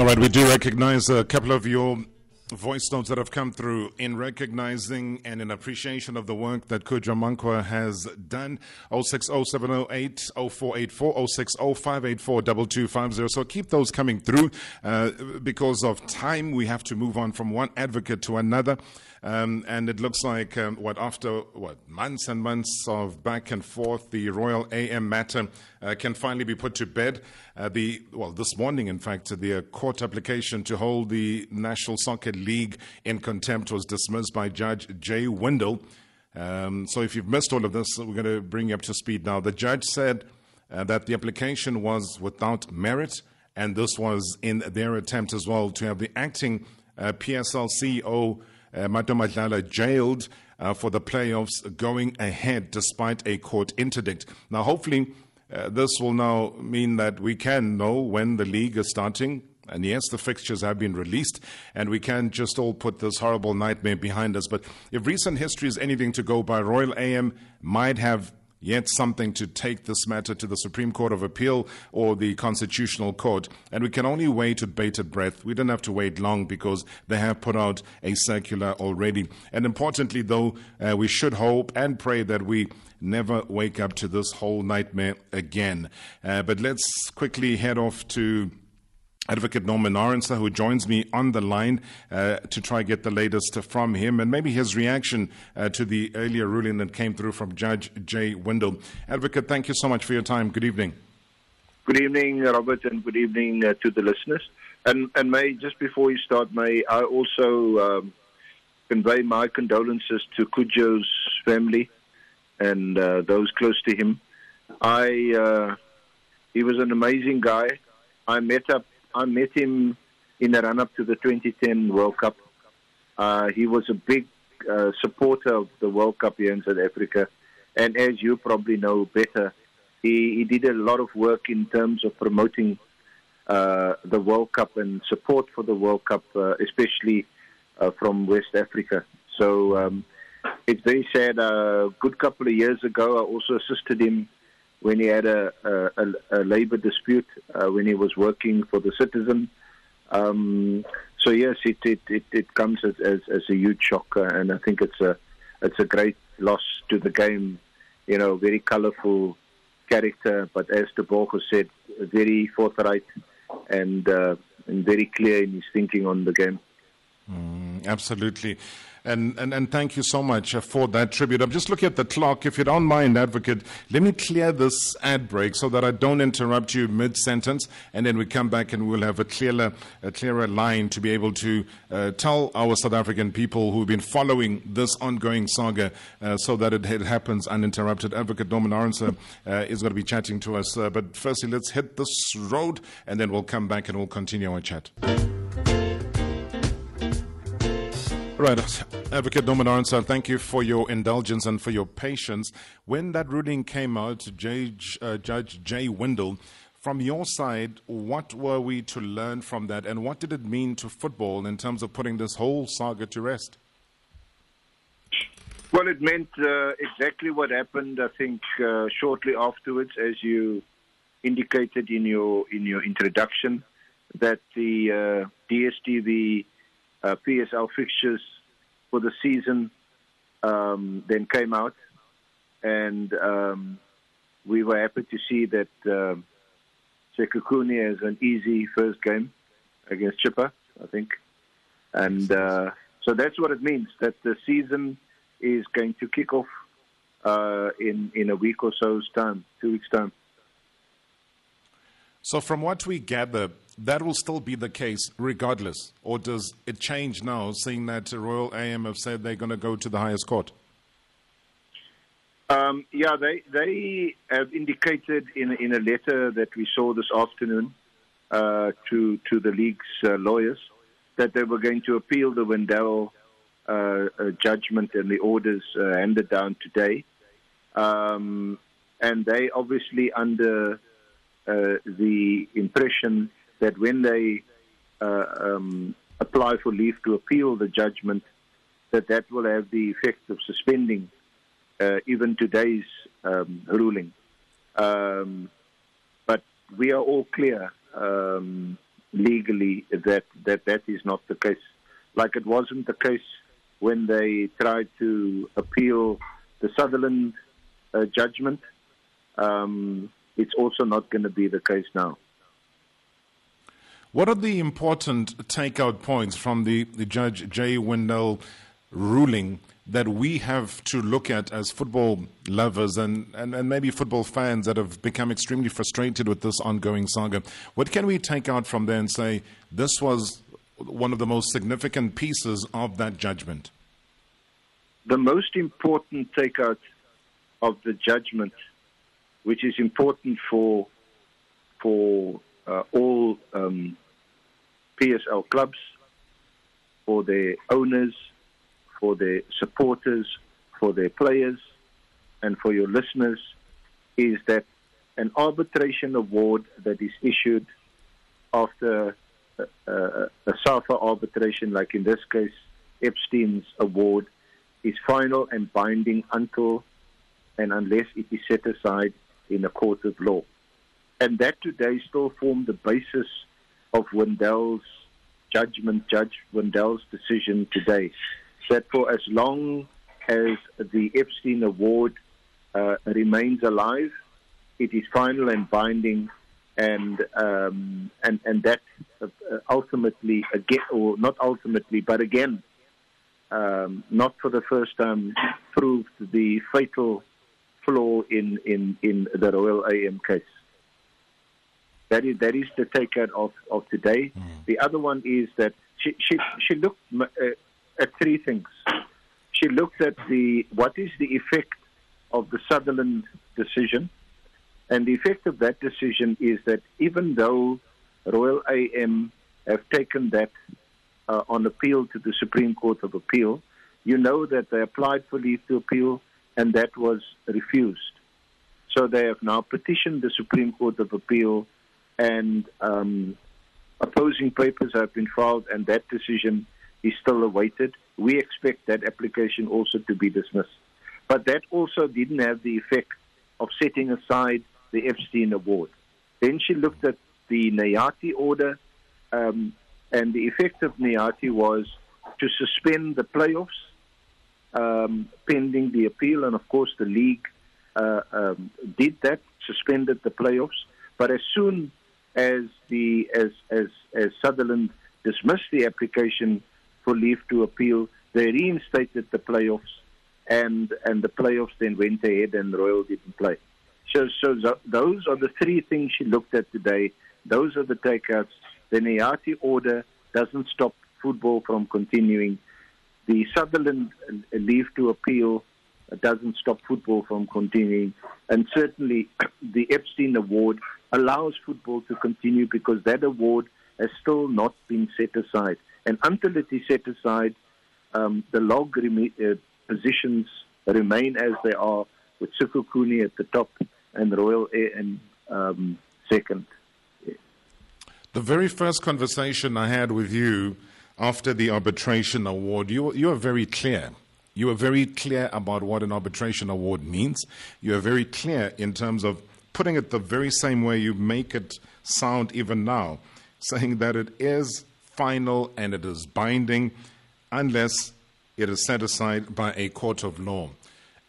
All right, we do recognize a couple of your voice notes that have come through in recognizing and in appreciation of the work that Khujwa Mankwa has done. 060708 0484 060 2250. So keep those coming through. Uh, because of time, we have to move on from one advocate to another. Um, and it looks like um, what after what months and months of back and forth, the Royal AM matter uh, can finally be put to bed. Uh, the well, this morning, in fact, the uh, court application to hold the National Soccer League in contempt was dismissed by Judge Jay Windell. Um, so, if you've missed all of this, we're going to bring you up to speed now. The judge said uh, that the application was without merit, and this was in their attempt as well to have the acting uh, PSL CEO uh, Mato Madlala jailed uh, for the playoffs going ahead despite a court interdict. Now, hopefully, uh, this will now mean that we can know when the league is starting. And yes, the fixtures have been released, and we can just all put this horrible nightmare behind us. But if recent history is anything to go by, Royal AM might have yet something to take this matter to the Supreme Court of Appeal or the Constitutional Court. And we can only wait with bated breath. We don't have to wait long because they have put out a circular already. And importantly, though, uh, we should hope and pray that we never wake up to this whole nightmare again. Uh, but let's quickly head off to Advocate Norman Arendse, who joins me on the line uh, to try get the latest from him and maybe his reaction uh, to the earlier ruling that came through from Judge Jay Windell. Advocate, thank you so much for your time. Good evening. Good evening, Robert, and good evening uh, to the listeners. And, and may, just before you start, may I also um, convey my condolences to Khujwa's family and uh, those close to him. I uh, he was an amazing guy. I met up I met him in the run up to the 2010 World Cup. Uh, he was a big uh, supporter of the World Cup here in South Africa, and as you probably know better, he, he did a lot of work in terms of promoting uh, the World Cup and support for the World Cup, uh, especially uh, from West Africa. So um, it's very sad. A good couple of years ago, I also assisted him when he had a, a, a labor dispute uh, when he was working for the citizen. Um, so yes, it it, it, it comes as, as, as, a huge shock, uh, and I think it's a it's a great loss to the game. You know, very colourful character, but as the Borgo said, very forthright and uh, and very clear in his thinking on the game. Mm, absolutely. And, and, and thank you so much for that tribute. I'm just looking at the clock. If you don't mind, Advocate, let me clear this ad break so that I don't interrupt you mid sentence, and then we come back and we'll have a clearer, a clearer line to be able to uh, tell our South African people who've been following this ongoing saga uh, so that it, it, happens uninterrupted. Advocate Norman Arendse uh, is going to be chatting to us. Uh, but firstly, let's hit this road, and then we'll come back and we'll continue our chat. Right. Advocate Norman Arendse, thank you for your indulgence and for your patience. When that ruling came out, Judge, uh, Judge Jay Windell, from your side, what were we to learn from that, and what did it mean to football in terms of putting this whole saga to rest? Well, it meant uh, exactly what happened. I think uh, shortly afterwards, as you indicated in your in your introduction, that the uh, DSTV uh, PSL fixtures for the season um, then came out, and um, we were happy to see that um, Sekhukhune has an easy first game against Chippa, I think, and uh, so that's what it means that the season is going to kick off uh, in in a week or so's time, two weeks time. So, from what we gather, that will still be the case regardless? Or does it change now, seeing that Royal AM have said they're going to go to the highest court? Um, yeah, they they have indicated in in a letter that we saw this afternoon uh, to to the league's uh, lawyers that they were going to appeal the Wendell uh, uh, judgment and the orders uh, handed down today, um, and they obviously under uh, the impression that when they uh, um, apply for leave to appeal the judgment, that that will have the effect of suspending uh, even today's um, ruling. Um, but we are all clear um, legally that, that that is not the case. Like it wasn't the case when they tried to appeal the Sutherland uh, judgment. Um, it's also not going to be the case now. What are the important takeout points from the, the Judge Jay Wendell ruling that we have to look at as football lovers and, and, and maybe football fans that have become extremely frustrated with this ongoing saga? What can we take out from there and say this was one of the most significant pieces of that judgment? The most important takeout of the judgment, which is important for for Uh, all um, PSL clubs, for their owners, for their supporters, for their players, and for your listeners, is that an arbitration award that is issued after a, a, a SAFA arbitration, like in this case, Epstein's award, is final and binding until and unless it is set aside in a court of law. And that today still formed the basis of Wendell's judgment, Judge Wendell's decision today, that for as long as the Epstein Award uh, remains alive, it is final and binding, and um, and and that uh, ultimately again, or not ultimately, but again, um, not for the first time, proved the fatal flaw in in in the Royal AM case. That is that is the takeout of of today. Mm. The other one is that she she she looked uh, at three things. She looked at the what is the effect of the Sutherland decision, and the effect of that decision is that even though Royal AM have taken that uh, on appeal to the Supreme Court of Appeal, you know that they applied for leave to appeal and that was refused. So they have now petitioned the Supreme Court of Appeal and um, opposing papers have been filed, and that decision is still awaited. We expect that application also to be dismissed. But that also didn't have the effect of setting aside the Epstein Award. Then she looked at the Nayati order, um, and the effect of Nayati was to suspend the playoffs um, pending the appeal, and of course the league uh, um, did that, suspended the playoffs. But as soon as the as as as Sutherland dismissed the application for leave to appeal, they reinstated the playoffs, and and the playoffs then went ahead, and Royal didn't play. So so those are the three things she looked at today. Those are the takeouts. The Nayati order doesn't stop football from continuing. The Sutherland uh, leave to appeal doesn't stop football from continuing. And certainly the Epstein Award allows football to continue because that award has still not been set aside. And until it is set aside, um, the log rem- uh, positions remain as they are, with Sekhukhune at the top and Royal Air and um, second. The very first conversation I had with you after the arbitration award, you, you are very clear. You are very clear about what an arbitration award means. You are very clear in terms of putting it the very same way you make it sound even now, saying that it is final and it is binding unless it is set aside by a court of law.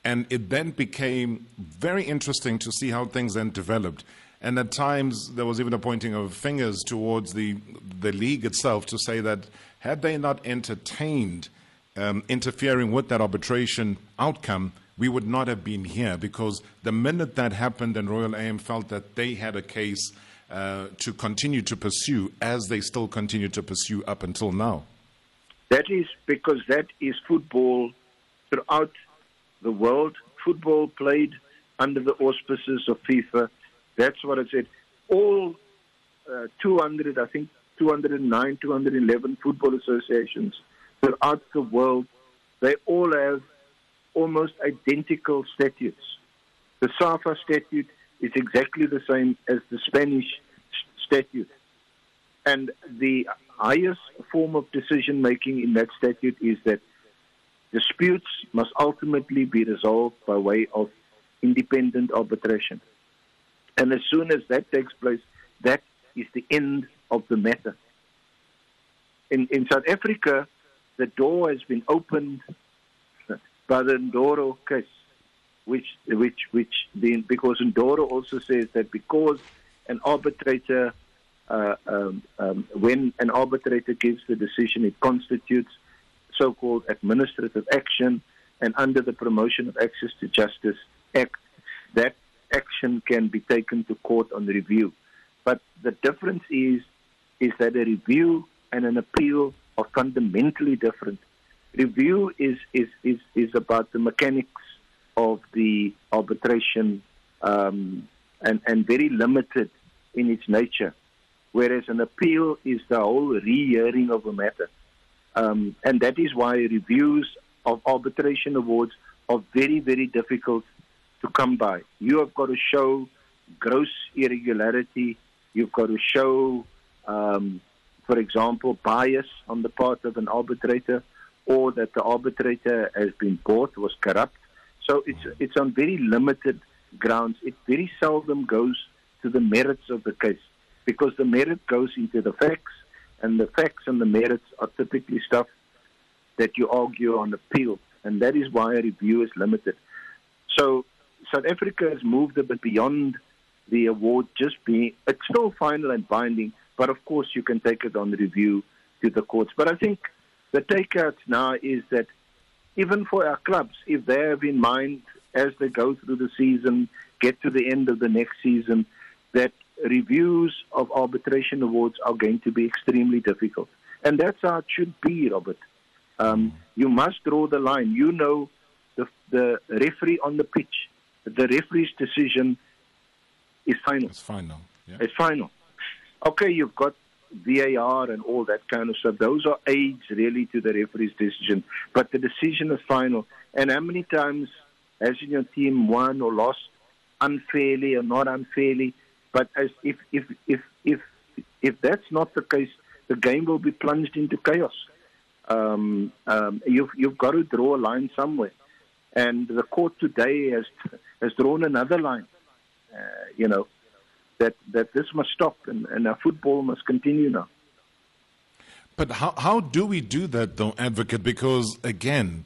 And it then became very interesting to see how things then developed. And at times, there was even a pointing of fingers towards the, the league itself to say that had they not entertained um, interfering with that arbitration outcome, we would not have been here because the minute that happened and Royal AM felt that they had a case uh, to continue to pursue as they still continue to pursue up until now. That is because that is football throughout the world. Football played under the auspices of FIFA. That's what I said. All uh, 200, I think 209, 211 football associations throughout the world, they all have almost identical statutes. The SAFA statute is exactly the same as the Spanish statute. And the highest form of decision making in that statute is that disputes must ultimately be resolved by way of independent arbitration. And as soon as that takes place, that is the end of the matter. In, in South Africa, the door has been opened by the Ndoro case, which, which, which the, because Ndoro also says that because an arbitrator, uh, um, um, when an arbitrator gives the decision, it constitutes so-called administrative action, and under the Promotion of Access to Justice Act, that action can be taken to court on review. But the difference is, is that a review and an appeal are fundamentally different. Review is, is, is, is about the mechanics of the arbitration um, and, and very limited in its nature, whereas an appeal is the whole re-hearing of a matter. Um, and that is why reviews of arbitration awards are very, very difficult to come by. You have got to show gross irregularity. You've got to show, um, for example, bias on the part of an arbitrator, or that the arbitrator has been bought, was corrupt. So it's hmm. it's on very limited grounds. It very seldom goes to the merits of the case because the merit goes into the facts, and the facts and the merits are typically stuff that you argue on appeal, and that is why a review is limited. So South Africa has moved a bit beyond the award just being, it's still final and binding, but of course you can take it on review to the courts. But I think the takeout now is that even for our clubs, if they have in mind as they go through the season, get to the end of the next season, that reviews of arbitration awards are going to be extremely difficult. And that's how it should be, Robert. Um, you must draw the line. You know the, the referee on the pitch. The referee's decision is final. It's final. Yeah. It's final. Okay, you've got VAR and all that kind of stuff. Those are aids really to the referee's decision, but the decision is final. And how many times has your team won or lost unfairly or not unfairly? But as if if if if if that's not the case, the game will be plunged into chaos. Um, um, you've you've got to draw a line somewhere, and the court today has has drawn another line. Uh, you know that that this must stop, and, and our football must continue now. But how how do we do that, though, advocate? Because again,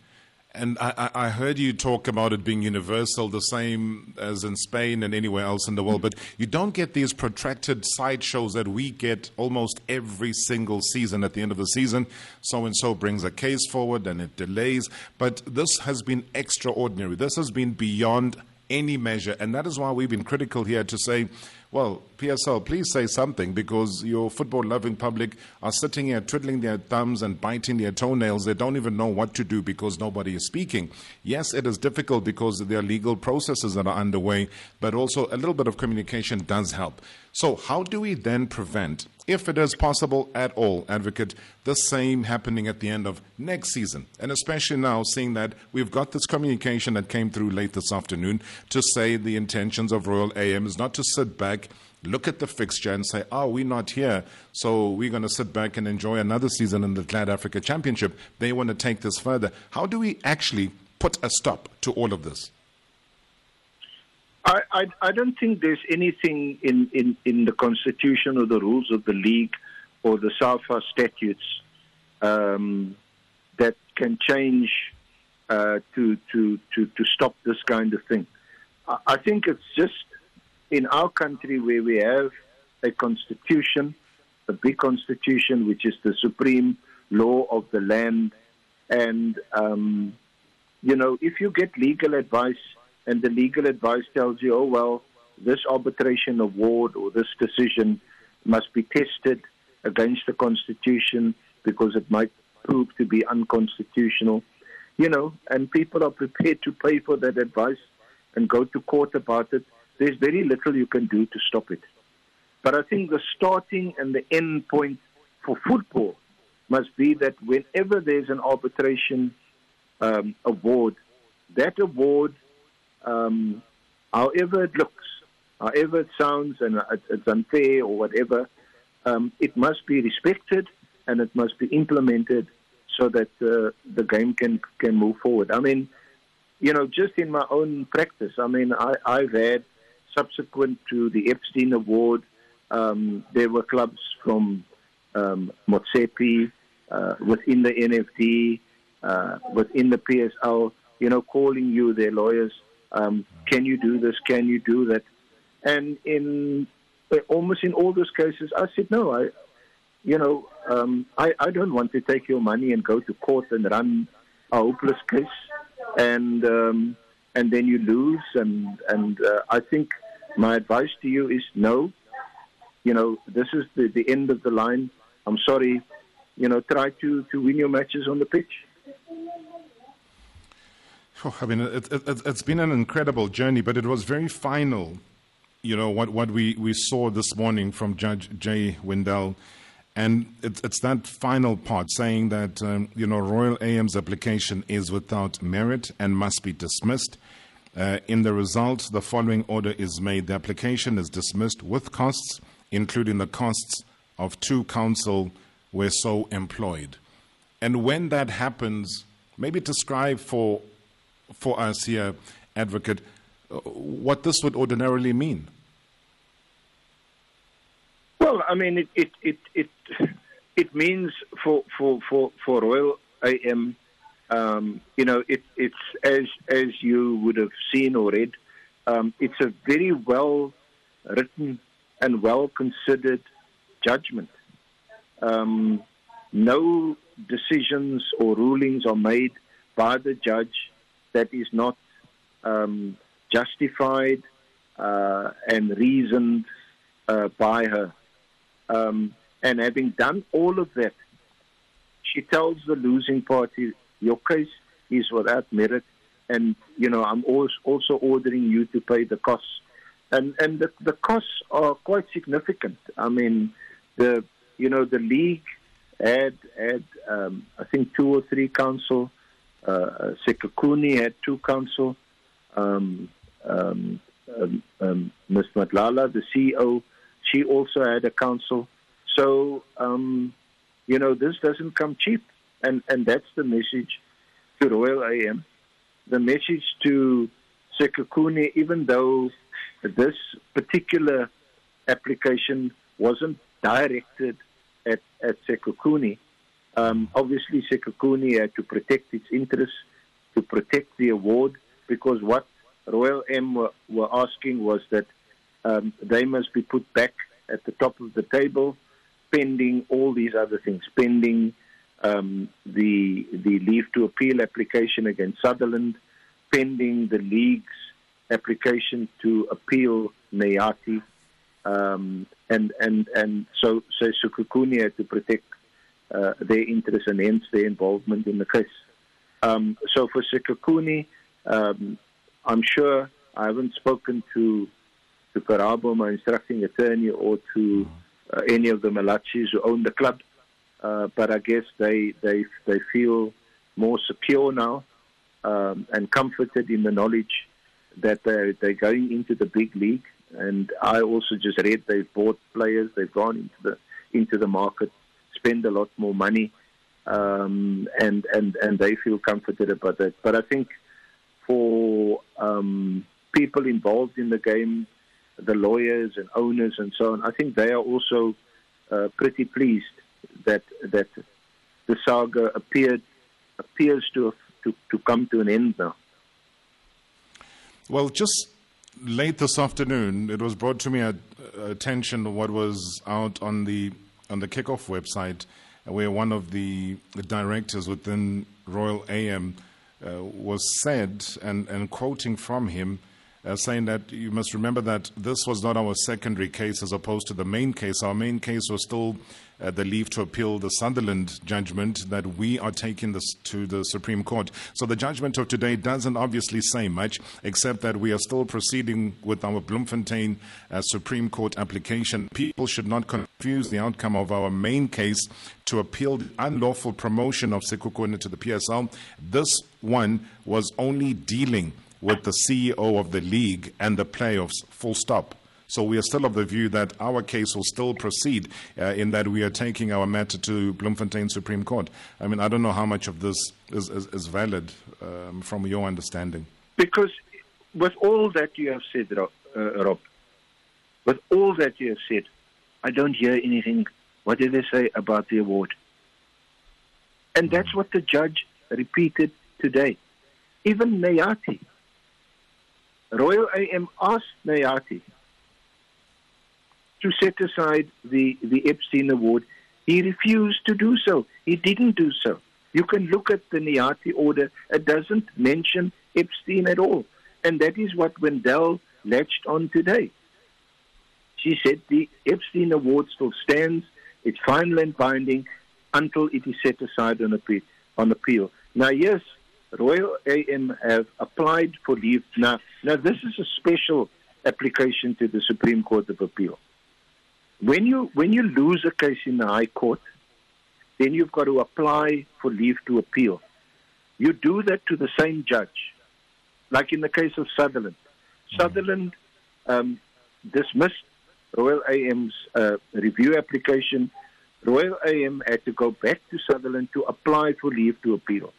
and I, I, heard you talk about it being universal, the same as in Spain and anywhere else in the world, mm. but you don't get these protracted sideshows that we get almost every single season. At the end of the season, so and so brings a case forward and it delays. But this has been extraordinary. This has been beyond any measure. And that is why we've been critical here to say, well, PSL, please say something because your football loving public are sitting here twiddling their thumbs and biting their toenails. They don't even know what to do because nobody is speaking. Yes, it is difficult because there are legal processes that are underway, but also a little bit of communication does help. So, how do we then prevent, if it is possible at all, advocate, the same happening at the end of next season? And especially now, seeing that we've got this communication that came through late this afternoon to say the intentions of Royal AM is not to sit back look at the fixture and say, oh, we're not here, so we're going to sit back and enjoy another season in the GLAD Africa Championship. They want to take this further. How do we actually put a stop to all of this? I, I, I don't think there's anything in, in, in the constitution or the rules of the league or the SAFA statutes um, that can change uh, to, to, to, to stop this kind of thing. I, I think it's just in our country where we have a constitution, a big constitution, which is the supreme law of the land. And, um, you know, if you get legal advice and the legal advice tells you, oh, well, this arbitration award or this decision must be tested against the Constitution because it might prove to be unconstitutional, you know, and people are prepared to pay for that advice and go to court about it, there's very little you can do to stop it. But I think the starting and the end point for football must be that whenever there's an arbitration um, award, that award, um, however it looks, however it sounds, and it's unfair or whatever, um, it must be respected and it must be implemented so that uh, the game can can move forward. I mean, you know, just in my own practice, I mean, I, I've had subsequent to the Epstein Award, um, there were clubs from um, Motsepe, uh, within the NFD, uh, within the PSL, you know, calling you, their lawyers, um, can you do this? Can you do that? And in uh, almost in all those cases, I said, no, I, you know, um, I, I don't want to take your money and go to court and run a hopeless case, and um, and then you lose. And and uh, I think my advice to you is no. You know, this is the, the end of the line. I'm sorry. You know, try to, to win your matches on the pitch. Oh, I mean, it, it, it's been an incredible journey, but it was very final. You know what what we, we saw this morning from Judge Jay Wendell, and it, it's that final part saying that um, you know Royal AM's application is without merit and must be dismissed. Uh, in the result, the following order is made: the application is dismissed with costs, including the costs of two counsel were so employed. And when that happens, maybe describe for for us here, advocate, uh, what this would ordinarily mean. Well, I mean, it it it it, it means for for for for Royal AM, um, you know, it, it's as as you would have seen or read, um, it's a very well written and well considered judgment. Um, no decisions or rulings are made by the judge that is not um, justified uh, and reasoned uh, by her. Um, and having done all of that, she tells the losing party, "Your case is without merit, and you know I'm also ordering you to pay the costs." And and the, the costs are quite significant. I mean, the you know the league had had um, I think two or three counsel uh, Sekhukhune had two counsel. Um, um, um, um, Ms. Madlala, the CEO, she also had a counsel. So, um, you know, this doesn't come cheap. And, and that's the message to Royal AM. The message to Sekhukhune, even though this particular application wasn't directed at, at Sekhukhune, um, obviously, Sekhukhune had to protect its interests, to protect the award, because what Royal M were, were asking was that um, they must be put back at the top of the table, pending all these other things, pending um, the the leave to appeal application against Sutherland, pending the league's application to appeal Nayati, um, and and and so so Sekhukhune had to protect uh, their interest and hence their involvement in the case. Um, so for Sekhukhune, um, I'm sure I haven't spoken to to Karabo, my instructing attorney, or to uh, any of the Malatjis who own the club, uh, but I guess they they they feel more secure now um, and comforted in the knowledge that they're, they're going into the big league. And I also just read they've bought players, they've gone into the into the market spend a lot more money, um, and and and they feel comforted about that. But I think for um, people involved in the game, the lawyers and owners and so on, I think they are also uh, pretty pleased that that the saga appeared appears to, have, to to come to an end now. Well, just late this afternoon, it was brought to uh, attention what was out on the on the kickoff website, where one of the directors within Royal AM uh, was said, and, and quoting from him, uh, saying that you must remember that this was not our secondary case as opposed to the main case. Our main case was still uh, the leave to appeal the Sutherland judgment that we are taking this to the Supreme Court. So the judgment of today doesn't obviously say much, except that we are still proceeding with our Bloemfontein uh, Supreme Court application. People should not confuse the outcome of our main case to appeal the unlawful promotion of Sekhukhune to the PSL. This one was only dealing with the CEO of the league and the playoffs, full stop. So we are still of the view that our case will still proceed uh, in that we are taking our matter to Bloemfontein Supreme Court. I mean, I don't know how much of this is, is, is valid um, from your understanding. Because with all that you have said, Rob, uh, Rob, with all that you have said, I don't hear anything What did they say about the award? And that's what the judge repeated today. Even Nayati, Royal AM asked Nayati to set aside the, the Epstein Award. He refused to do so. He didn't do so. You can look at the Nayati order. It doesn't mention Epstein at all. And that is what Wendell latched on today. She said the Epstein Award still stands. It's final and binding until it is set aside on appeal. On appeal. Now, yes, Royal AM have applied for leave. Now, now this is a special application to the Supreme Court of Appeal. When you when you lose a case in the High Court, then you've got to apply for leave to appeal. You do that to the same judge, like in the case of Sutherland. Sutherland um, dismissed Royal AM's uh, review application. Royal AM had to go back to Sutherland to apply for leave to appeal.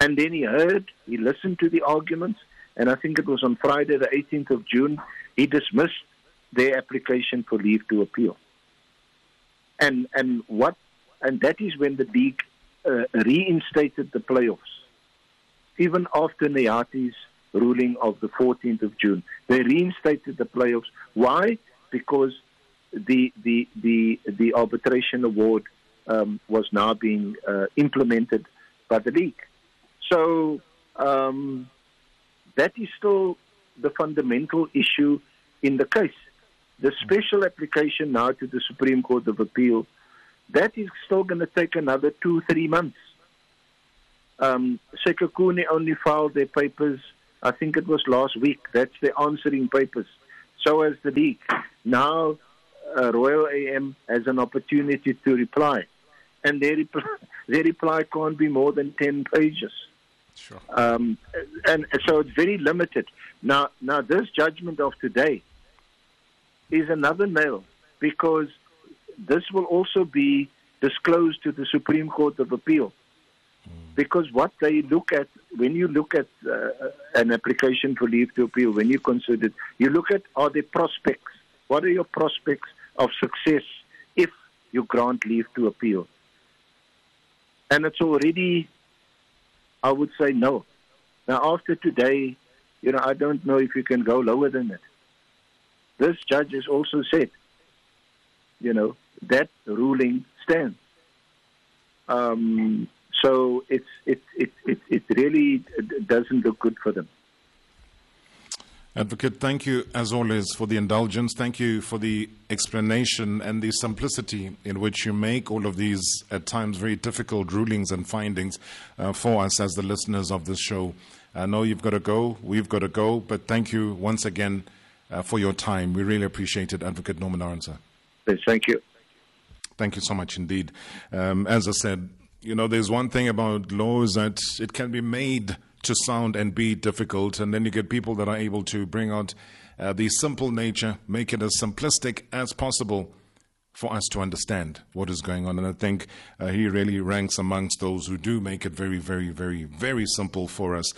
And then he heard, he listened to the arguments, and I think it was on Friday, the 18th of June, he dismissed their application for leave to appeal. And and what and that is when the league uh, reinstated the playoffs, even after Nayati's ruling of the 14th of June. They reinstated the playoffs. Why? Because the the the the arbitration award um, was now being uh, implemented by the league. So um, that is still the fundamental issue in the case. The special application now to the Supreme Court of Appeal, that is still going to take another two, three months. Um, Sekhukhune only filed their papers, I think it was last week. That's the answering papers. So has the league. Now, uh, Royal AM has an opportunity to reply. And their, their reply can't be more than 10 pages. Sure. Um, and so it's very limited. Now, now this judgment of today is another nail because this will also be disclosed to the Supreme Court of Appeal. Because what they look at, when you look at uh, an application for leave to appeal, when you consider it, you look at are the prospects? What are your prospects of success if you grant leave to appeal? And it's already, I would say, no. Now, after today, you know, I don't know if you can go lower than that. This judge has also said, you know, that ruling stands. Um, so it's it, it, it, it really doesn't look good for them. Advocate, thank you as always for the indulgence. Thank you for the explanation and the simplicity in which you make all of these, at times, very difficult rulings and findings uh, for us as the listeners of this show. I know you've got to go, we've got to go, but thank you once again uh, for your time. We really appreciate it, Advocate Norman Arendse. Thank you. Thank you so much indeed. Um, as I said, you know, there's one thing about laws that it can be made to sound and be difficult, and then you get people that are able to bring out uh, the simple nature, make it as simplistic as possible for us to understand what is going on. And I think uh, he really ranks amongst those who do make it very, very, very, very simple for us.